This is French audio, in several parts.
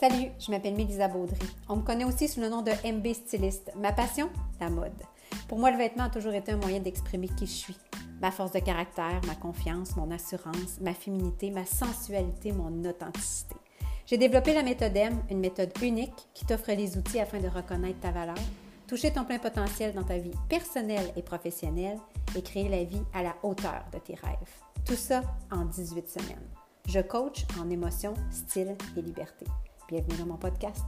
Salut, je m'appelle Mélisa Baudry. On me connaît aussi sous le nom de MB Styliste. Ma passion, la mode. Pour moi, le vêtement a toujours été un moyen d'exprimer qui je suis. Ma force de caractère, ma confiance, mon assurance, ma féminité, ma sensualité, mon authenticité. J'ai développé la méthode M, une méthode unique qui t'offre les outils afin de reconnaître ta valeur, toucher ton plein potentiel dans ta vie personnelle et professionnelle et créer la vie à la hauteur de tes rêves. Tout ça en 18 semaines. Je coach en émotion, style et liberté. Bienvenue dans mon podcast.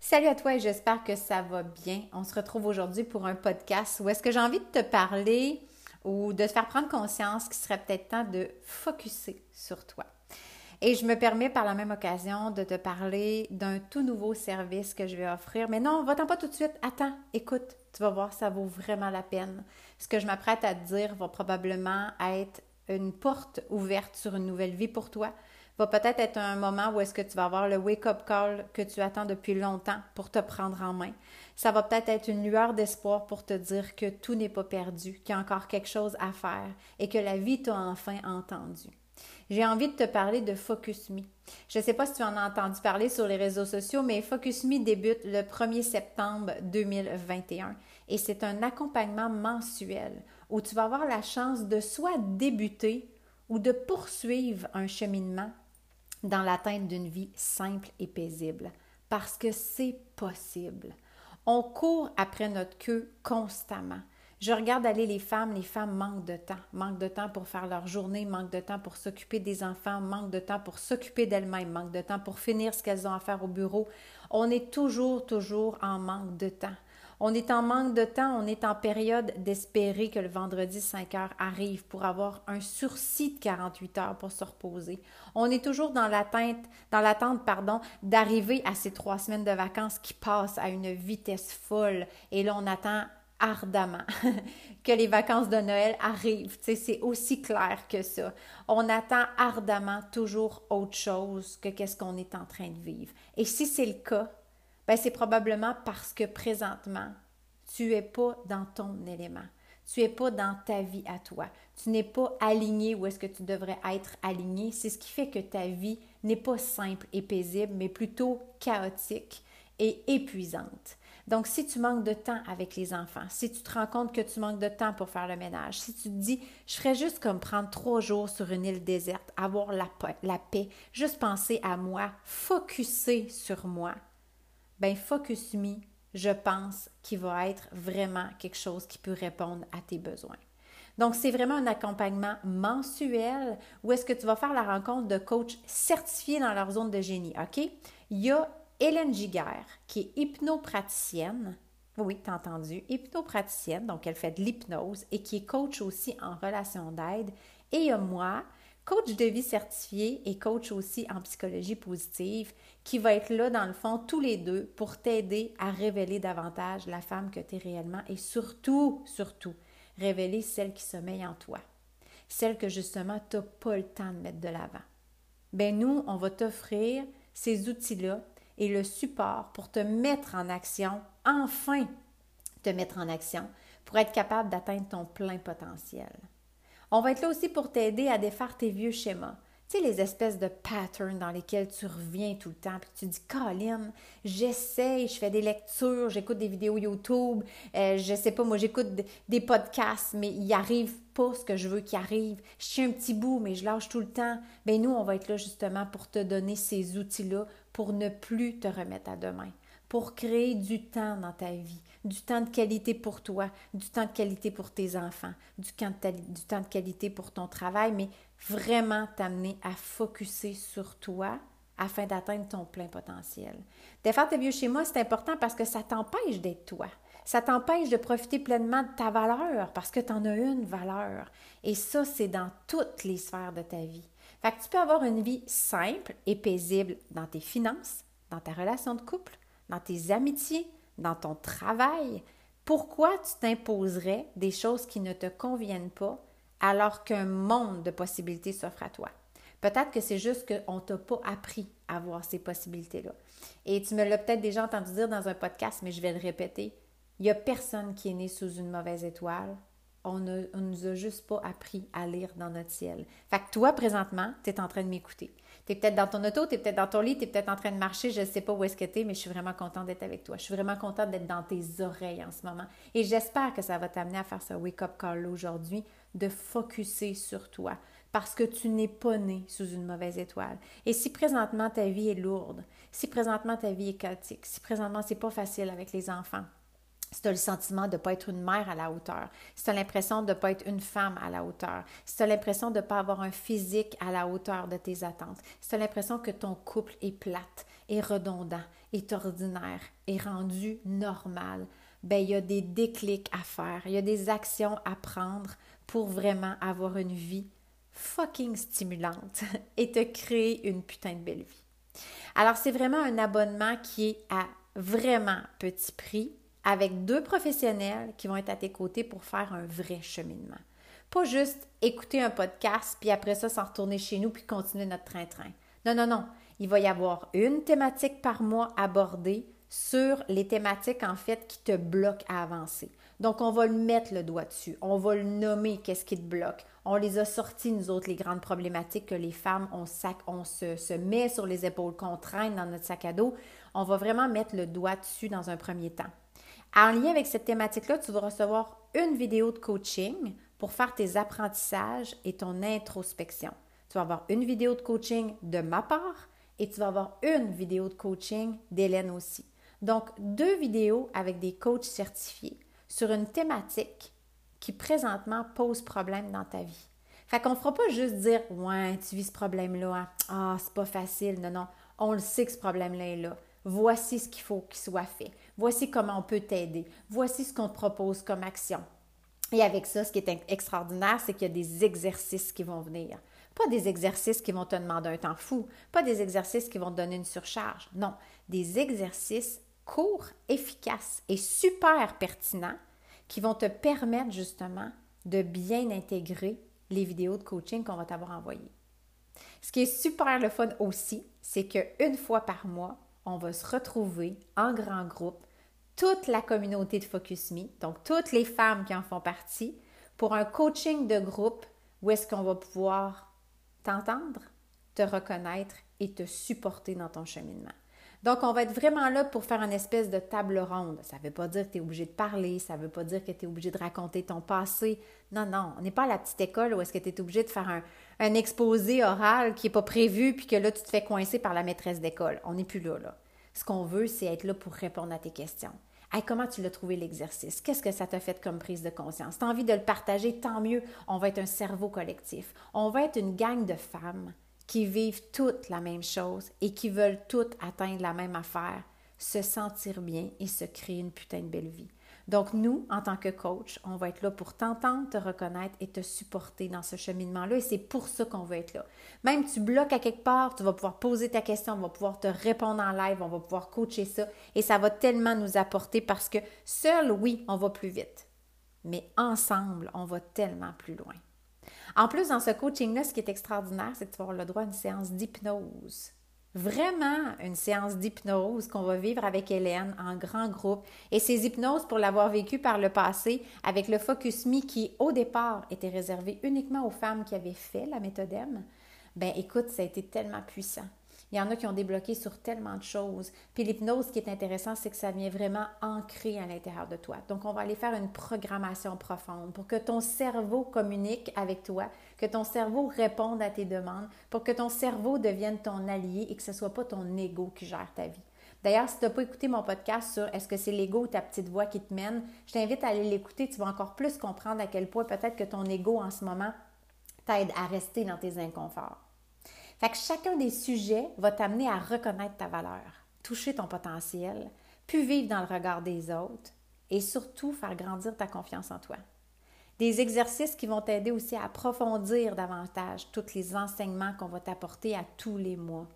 Salut à toi et j'espère que ça va bien. On se retrouve aujourd'hui pour un podcast où est-ce que j'ai envie de te parler ou de te faire prendre conscience qu'il serait peut-être temps de focuser sur toi. Et je me permets par la même occasion de te parler d'un tout nouveau service que je vais offrir. Mais non, va-t'en pas tout de suite. Attends, écoute, tu vas voir, ça vaut vraiment la peine. Ce que je m'apprête à te dire va probablement être une porte ouverte sur une nouvelle vie pour toi, va peut-être être un moment où est-ce que tu vas avoir le wake-up call que tu attends depuis longtemps pour te prendre en main. Ça va peut-être être une lueur d'espoir pour te dire que tout n'est pas perdu, qu'il y a encore quelque chose à faire et que la vie t'a enfin entendu. J'ai envie de te parler de Focus Me. Je ne sais pas si tu en as entendu parler sur les réseaux sociaux, mais Focus Me débute le 1er septembre 2021 et c'est un accompagnement mensuel où tu vas avoir la chance de soit débuter ou de poursuivre un cheminement dans l'atteinte d'une vie simple et paisible, parce que c'est possible. On court après notre queue constamment. Je regarde aller les femmes, les femmes manquent de temps, manquent de temps pour faire leur journée, manquent de temps pour s'occuper des enfants, manquent de temps pour s'occuper d'elles-mêmes, manquent de temps pour finir ce qu'elles ont à faire au bureau. On est toujours, toujours en manque de temps. On est en manque de temps, on est en période d'espérer que le vendredi 5 heures arrive pour avoir un sursis de 48 heures pour se reposer. On est toujours dans l'attente, dans l'attente, pardon, d'arriver à ces trois semaines de vacances qui passent à une vitesse folle. Et là, on attend ardemment que les vacances de Noël arrivent. c'est aussi clair que ça. On attend ardemment toujours autre chose que qu'est-ce qu'on est en train de vivre. Et si c'est le cas, ben, c'est probablement parce que présentement, tu n'es pas dans ton élément. Tu n'es pas dans ta vie à toi. Tu n'es pas aligné où est-ce que tu devrais être aligné. C'est ce qui fait que ta vie n'est pas simple et paisible, mais plutôt chaotique et épuisante. Donc, si tu manques de temps avec les enfants, si tu te rends compte que tu manques de temps pour faire le ménage, si tu te dis, je ferais juste comme prendre trois jours sur une île déserte, avoir la, la paix, juste penser à moi, focuser sur moi, ben Focus Me, je pense qu'il va être vraiment quelque chose qui peut répondre à tes besoins. Donc, c'est vraiment un accompagnement mensuel où est-ce que tu vas faire la rencontre de coachs certifiés dans leur zone de génie, OK? Il y a Hélène Giguère, qui est hypnopraticienne. Oui, tu as entendu, hypnopraticienne, donc elle fait de l'hypnose et qui est coach aussi en relation d'aide. Et il y a moi, coach de vie certifié et coach aussi en psychologie positive, qui va être là, dans le fond, tous les deux pour t'aider à révéler davantage la femme que tu es réellement et surtout, surtout, révéler celle qui sommeille en toi, celle que justement tu n'as pas le temps de mettre de l'avant. Ben nous, on va t'offrir ces outils-là et le support pour te mettre en action, enfin te mettre en action, pour être capable d'atteindre ton plein potentiel. On va être là aussi pour t'aider à défaire tes vieux schémas. Tu sais, les espèces de patterns dans lesquels tu reviens tout le temps, puis tu dis, Colin, j'essaye, je fais des lectures, j'écoute des vidéos YouTube, euh, je sais pas, moi j'écoute des podcasts, mais il arrive pas ce que je veux qu'il arrive. Je tiens un petit bout, mais je lâche tout le temps. Bien, nous, on va être là justement pour te donner ces outils-là pour ne plus te remettre à demain pour créer du temps dans ta vie, du temps de qualité pour toi, du temps de qualité pour tes enfants, du temps de, qualité pour ton travail, mais vraiment t'amener à focuser sur toi afin d'atteindre ton plein potentiel. Défaire tes vieux chez moi, c'est important parce que ça t'empêche d'être toi. Ça t'empêche de profiter pleinement de ta valeur parce que tu en as une valeur. Et ça, c'est dans toutes les sphères de ta vie. Fait que tu peux avoir une vie simple et paisible dans tes finances, dans ta relation de couple, dans tes amitiés, dans ton travail, pourquoi tu t'imposerais des choses qui ne te conviennent pas alors qu'un monde de possibilités s'offre à toi? Peut-être que c'est juste qu'on ne t'a pas appris à voir ces possibilités-là. Et tu me l'as peut-être déjà entendu dire dans un podcast, mais je vais le répéter. Il n'y a personne qui est né sous une mauvaise étoile. On ne nous a juste pas appris à lire dans notre ciel. Fait que toi, présentement, tu es en train de m'écouter. Tu es peut-être dans ton auto, tu es peut-être dans ton lit, tu es peut-être en train de marcher, je ne sais pas où est-ce que tu es, mais je suis vraiment contente d'être avec toi. Je suis vraiment contente d'être dans tes oreilles en ce moment. Et j'espère que ça va t'amener à faire ce wake-up call aujourd'hui, de focuser sur toi, parce que tu n'es pas né sous une mauvaise étoile. Et si présentement ta vie est lourde, si présentement ta vie est chaotique, si présentement c'est pas facile avec les enfants, si tu as le sentiment de ne pas être une mère à la hauteur, si tu as l'impression de ne pas être une femme à la hauteur, si tu as l'impression de ne pas avoir un physique à la hauteur de tes attentes, si tu as l'impression que ton couple est plate, est redondant, est ordinaire, est rendu normal, ben il y a des déclics à faire, il y a des actions à prendre pour vraiment avoir une vie fucking stimulante et te créer une putain de belle vie. Alors c'est vraiment un abonnement qui est à vraiment petit prix avec deux professionnels qui vont être à tes côtés pour faire un vrai cheminement. Pas juste écouter un podcast, puis après ça, s'en retourner chez nous, puis continuer notre train-train. Non, non, non. Il va y avoir une thématique par mois abordée sur les thématiques, en fait, qui te bloquent à avancer. Donc, on va le mettre le doigt dessus. On va le nommer, qu'est-ce qui te bloque. On les a sortis, nous autres, les grandes problématiques que les femmes, on, sac, on se, se met sur les épaules, qu'on traîne dans notre sac à dos. On va vraiment mettre le doigt dessus dans un premier temps. En lien avec cette thématique-là, tu vas recevoir une vidéo de coaching pour faire tes apprentissages et ton introspection. Tu vas avoir une vidéo de coaching de ma part et tu vas avoir une vidéo de coaching d'Hélène aussi. Donc, deux vidéos avec des coachs certifiés sur une thématique qui présentement pose problème dans ta vie. Fait qu'on ne fera pas juste dire Ouais, tu vis ce problème-là, hein. ah, c'est pas facile. Non, non, on le sait que ce problème-là est là. Voici ce qu'il faut qu'il soit fait. Voici comment on peut t'aider. Voici ce qu'on te propose comme action. Et avec ça, ce qui est extraordinaire, c'est qu'il y a des exercices qui vont venir. Pas des exercices qui vont te demander un temps fou, pas des exercices qui vont te donner une surcharge. Non, des exercices courts, efficaces et super pertinents qui vont te permettre justement de bien intégrer les vidéos de coaching qu'on va t'avoir envoyées. Ce qui est super le fun aussi, c'est qu'une fois par mois, on va se retrouver en grand groupe, toute la communauté de Focus Me, donc toutes les femmes qui en font partie, pour un coaching de groupe où est-ce qu'on va pouvoir t'entendre, te reconnaître et te supporter dans ton cheminement. Donc, on va être vraiment là pour faire une espèce de table ronde. Ça ne veut pas dire que tu es obligé de parler, ça ne veut pas dire que tu es obligé de raconter ton passé. Non, non, on n'est pas à la petite école où est-ce que tu es obligé de faire un, exposé oral qui n'est pas prévu, puis que là, tu te fais coincer par la maîtresse d'école. On n'est plus là, là. Ce qu'on veut, c'est être là pour répondre à tes questions. Hey, comment tu l'as trouvé l'exercice? Qu'est-ce que ça t'a fait comme prise de conscience? Tu as envie de le partager, tant mieux. On va être un cerveau collectif. On va être une gang de femmes qui vivent toutes la même chose et qui veulent toutes atteindre la même affaire, se sentir bien et se créer une putain de belle vie. Donc, nous, en tant que coach, on va être là pour t'entendre, te reconnaître et te supporter dans ce cheminement-là. Et c'est pour ça qu'on veut être là. Même tu bloques à quelque part, tu vas pouvoir poser ta question, on va pouvoir te répondre en live, on va pouvoir coacher ça. Et ça va tellement nous apporter parce que seul, oui, on va plus vite. Mais ensemble, on va tellement plus loin. En plus, dans ce coaching-là, ce qui est extraordinaire, c'est que tu vas avoir le droit à une séance d'hypnose vraiment une séance d'hypnose qu'on va vivre avec Hélène en grand groupe. Et ces hypnoses, pour l'avoir vécu par le passé, avec le Focus Me qui, au départ, était réservé uniquement aux femmes qui avaient fait la méthode M, ben écoute, ça a été tellement puissant. Il y en a qui ont débloqué sur tellement de choses. Puis l'hypnose, ce qui est intéressant, c'est que ça vient vraiment ancrer à l'intérieur de toi. Donc, on va aller faire une programmation profonde pour que ton cerveau communique avec toi, que ton cerveau réponde à tes demandes, pour que ton cerveau devienne ton allié et que ce ne soit pas ton ego qui gère ta vie. D'ailleurs, si tu n'as pas écouté mon podcast sur est-ce que c'est l'ego ou ta petite voix qui te mène, je t'invite à aller l'écouter. Tu vas encore plus comprendre à quel point peut-être que ton ego en ce moment t'aide à rester dans tes inconforts. Fait que chacun des sujets va t'amener à reconnaître ta valeur, toucher ton potentiel, puis vivre dans le regard des autres et surtout faire grandir ta confiance en toi. Des exercices qui vont t'aider aussi à approfondir davantage tous les enseignements qu'on va t'apporter à tous les mois.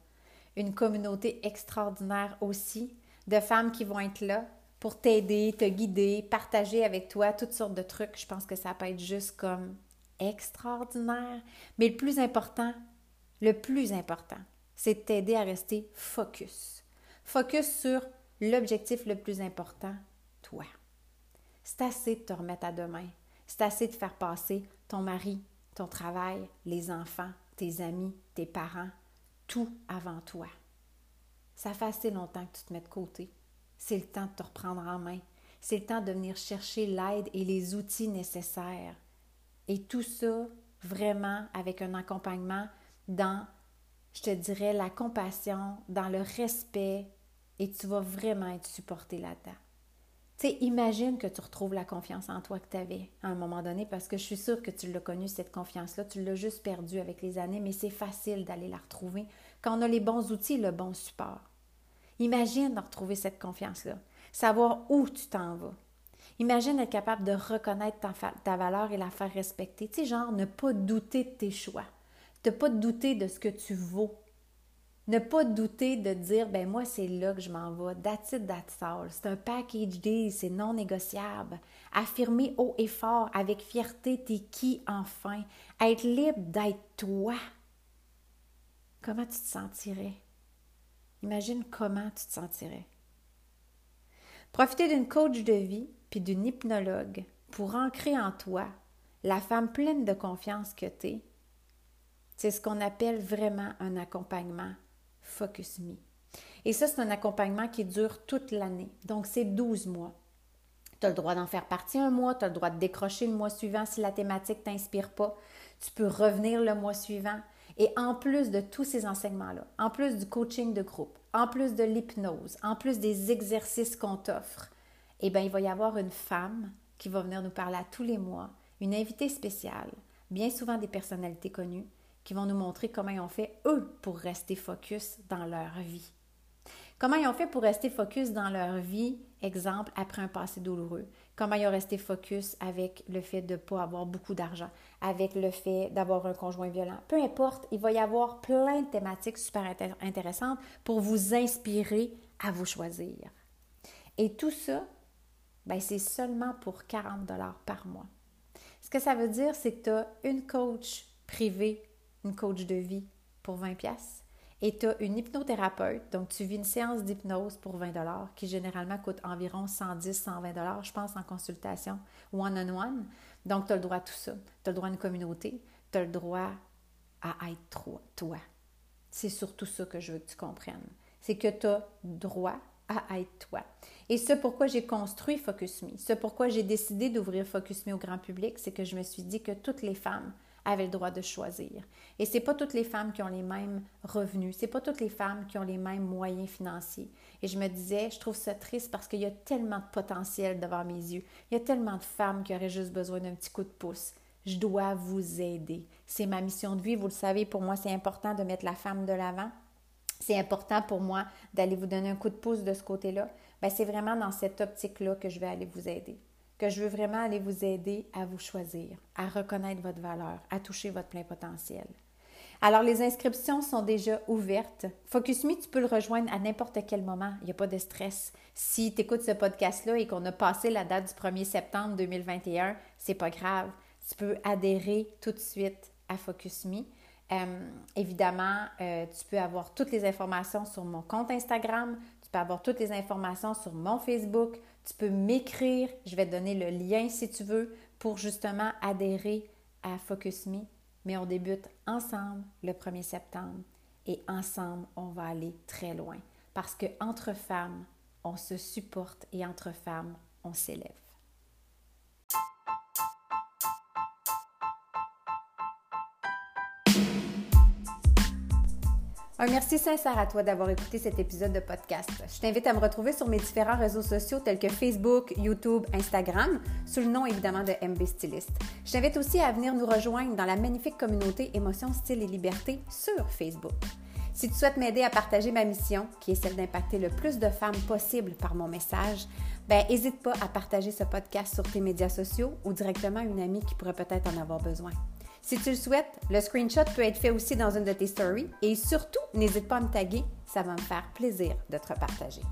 Une communauté extraordinaire aussi de femmes qui vont être là pour t'aider, te guider, partager avec toi toutes sortes de trucs. Je pense que ça peut être juste comme extraordinaire. Mais le plus important, le plus important, c'est de t'aider à rester focus. Focus sur l'objectif le plus important, toi. C'est assez de te remettre à demain. C'est assez de faire passer ton mari, ton travail, les enfants, tes amis, tes parents, tout avant toi. Ça fait assez longtemps que tu te mets de côté. C'est le temps de te reprendre en main. C'est le temps de venir chercher l'aide et les outils nécessaires. Et tout ça, vraiment, avec un accompagnement dans, je te dirais, la compassion, dans le respect, et tu vas vraiment être supporté là-dedans. Tu sais, imagine que tu retrouves la confiance en toi que tu avais à un moment donné, parce que je suis sûre que tu l'as connue, cette confiance-là. Tu l'as juste perdue avec les années, mais c'est facile d'aller la retrouver quand on a les bons outils, le bon support. Imagine retrouver cette confiance-là, savoir où tu t'en vas. Imagine être capable de reconnaître ta, valeur et la faire respecter. Tu sais, genre, ne pas douter de tes choix, ne pas douter de ce que tu vaux, ne pas douter de dire, ben moi, c'est là que je m'en vais. That's it. C'est un package deal, c'est non négociable. Affirmer haut et fort, avec fierté, t'es qui enfin? Être libre d'être toi. Comment tu te sentirais? Imagine comment tu te sentirais. Profiter d'une coach de vie puis d'une hypnologue pour ancrer en toi la femme pleine de confiance que tu es, c'est ce qu'on appelle vraiment un accompagnement Focus Me. Et ça, c'est un accompagnement qui dure toute l'année. Donc, c'est 12 mois. Tu as le droit d'en faire partie un mois, tu as le droit de décrocher le mois suivant si la thématique ne t'inspire pas. Tu peux revenir le mois suivant. Et en plus de tous ces enseignements-là, en plus du coaching de groupe, en plus de l'hypnose, en plus des exercices qu'on t'offre, eh bien, il va y avoir une femme qui va venir nous parler à tous les mois, une invitée spéciale, bien souvent des personnalités connues, qui vont nous montrer comment ils ont fait, eux, pour rester focus dans leur vie. Comment ils ont fait pour rester focus dans leur vie, exemple, après un passé douloureux? Comment ils ont resté focus avec le fait de ne pas avoir beaucoup d'argent, avec le fait d'avoir un conjoint violent? Peu importe, il va y avoir plein de thématiques super intéressantes pour vous inspirer à vous choisir. Et tout ça, ben, c'est seulement pour 40 dollars par mois. Ce que ça veut dire, c'est que tu as une coach privée une coach de vie pour 20 pièces et tu as une hypnothérapeute, donc tu vis une séance d'hypnose pour 20 dollars qui généralement coûte environ 110 120 dollars, je pense en consultation one-on-one. Donc tu as le droit à tout ça. Tu as le droit à une communauté, tu as le droit à être toi. C'est surtout ça que je veux que tu comprennes. C'est que tu as droit à être toi. Et ce pourquoi j'ai construit Focus Me, ce pourquoi j'ai décidé d'ouvrir Focus Me au grand public, c'est que je me suis dit que toutes les femmes avaient le droit de choisir. Et c'est pas toutes les femmes qui ont les mêmes revenus, c'est pas toutes les femmes qui ont les mêmes moyens financiers. Et je me disais, je trouve ça triste parce qu'il y a tellement de potentiel devant mes yeux. Il y a tellement de femmes qui auraient juste besoin d'un petit coup de pouce. Je dois vous aider. C'est ma mission de vie, vous le savez, pour moi, c'est important de mettre la femme de l'avant. C'est important pour moi d'aller vous donner un coup de pouce de ce côté-là. Ben, c'est vraiment dans cette optique-là que je vais aller vous aider que je veux vraiment aller vous aider à vous choisir, à reconnaître votre valeur, à toucher votre plein potentiel. Alors, les inscriptions sont déjà ouvertes. Focus Me, tu peux le rejoindre à n'importe quel moment. Il n'y a pas de stress. Si tu écoutes ce podcast-là et qu'on a passé la date du 1er septembre 2021, c'est pas grave. Tu peux adhérer tout de suite à Focus Me. Euh, évidemment, euh, tu peux avoir toutes les informations sur mon compte Instagram. Tu peux avoir toutes les informations sur mon Facebook. Tu peux m'écrire, je vais te donner le lien si tu veux pour justement adhérer à Focus Me. Mais on débute ensemble le 1er septembre et ensemble, on va aller très loin. Parce que entre femmes, on se supporte et entre femmes, on s'élève. Un merci sincère à toi d'avoir écouté cet épisode de podcast. Je t'invite à me retrouver sur mes différents réseaux sociaux tels que Facebook, YouTube, Instagram, sous le nom évidemment de MB Stylist. Je t'invite aussi à venir nous rejoindre dans la magnifique communauté Émotion, Style et Liberté sur Facebook. Si tu souhaites m'aider à partager ma mission, qui est celle d'impacter le plus de femmes possible par mon message, ben n'hésite pas à partager ce podcast sur tes médias sociaux ou directement à une amie qui pourrait peut-être en avoir besoin. Si tu le souhaites, le screenshot peut être fait aussi dans une de tes stories et surtout, n'hésite pas à me taguer, ça va me faire plaisir de te repartager.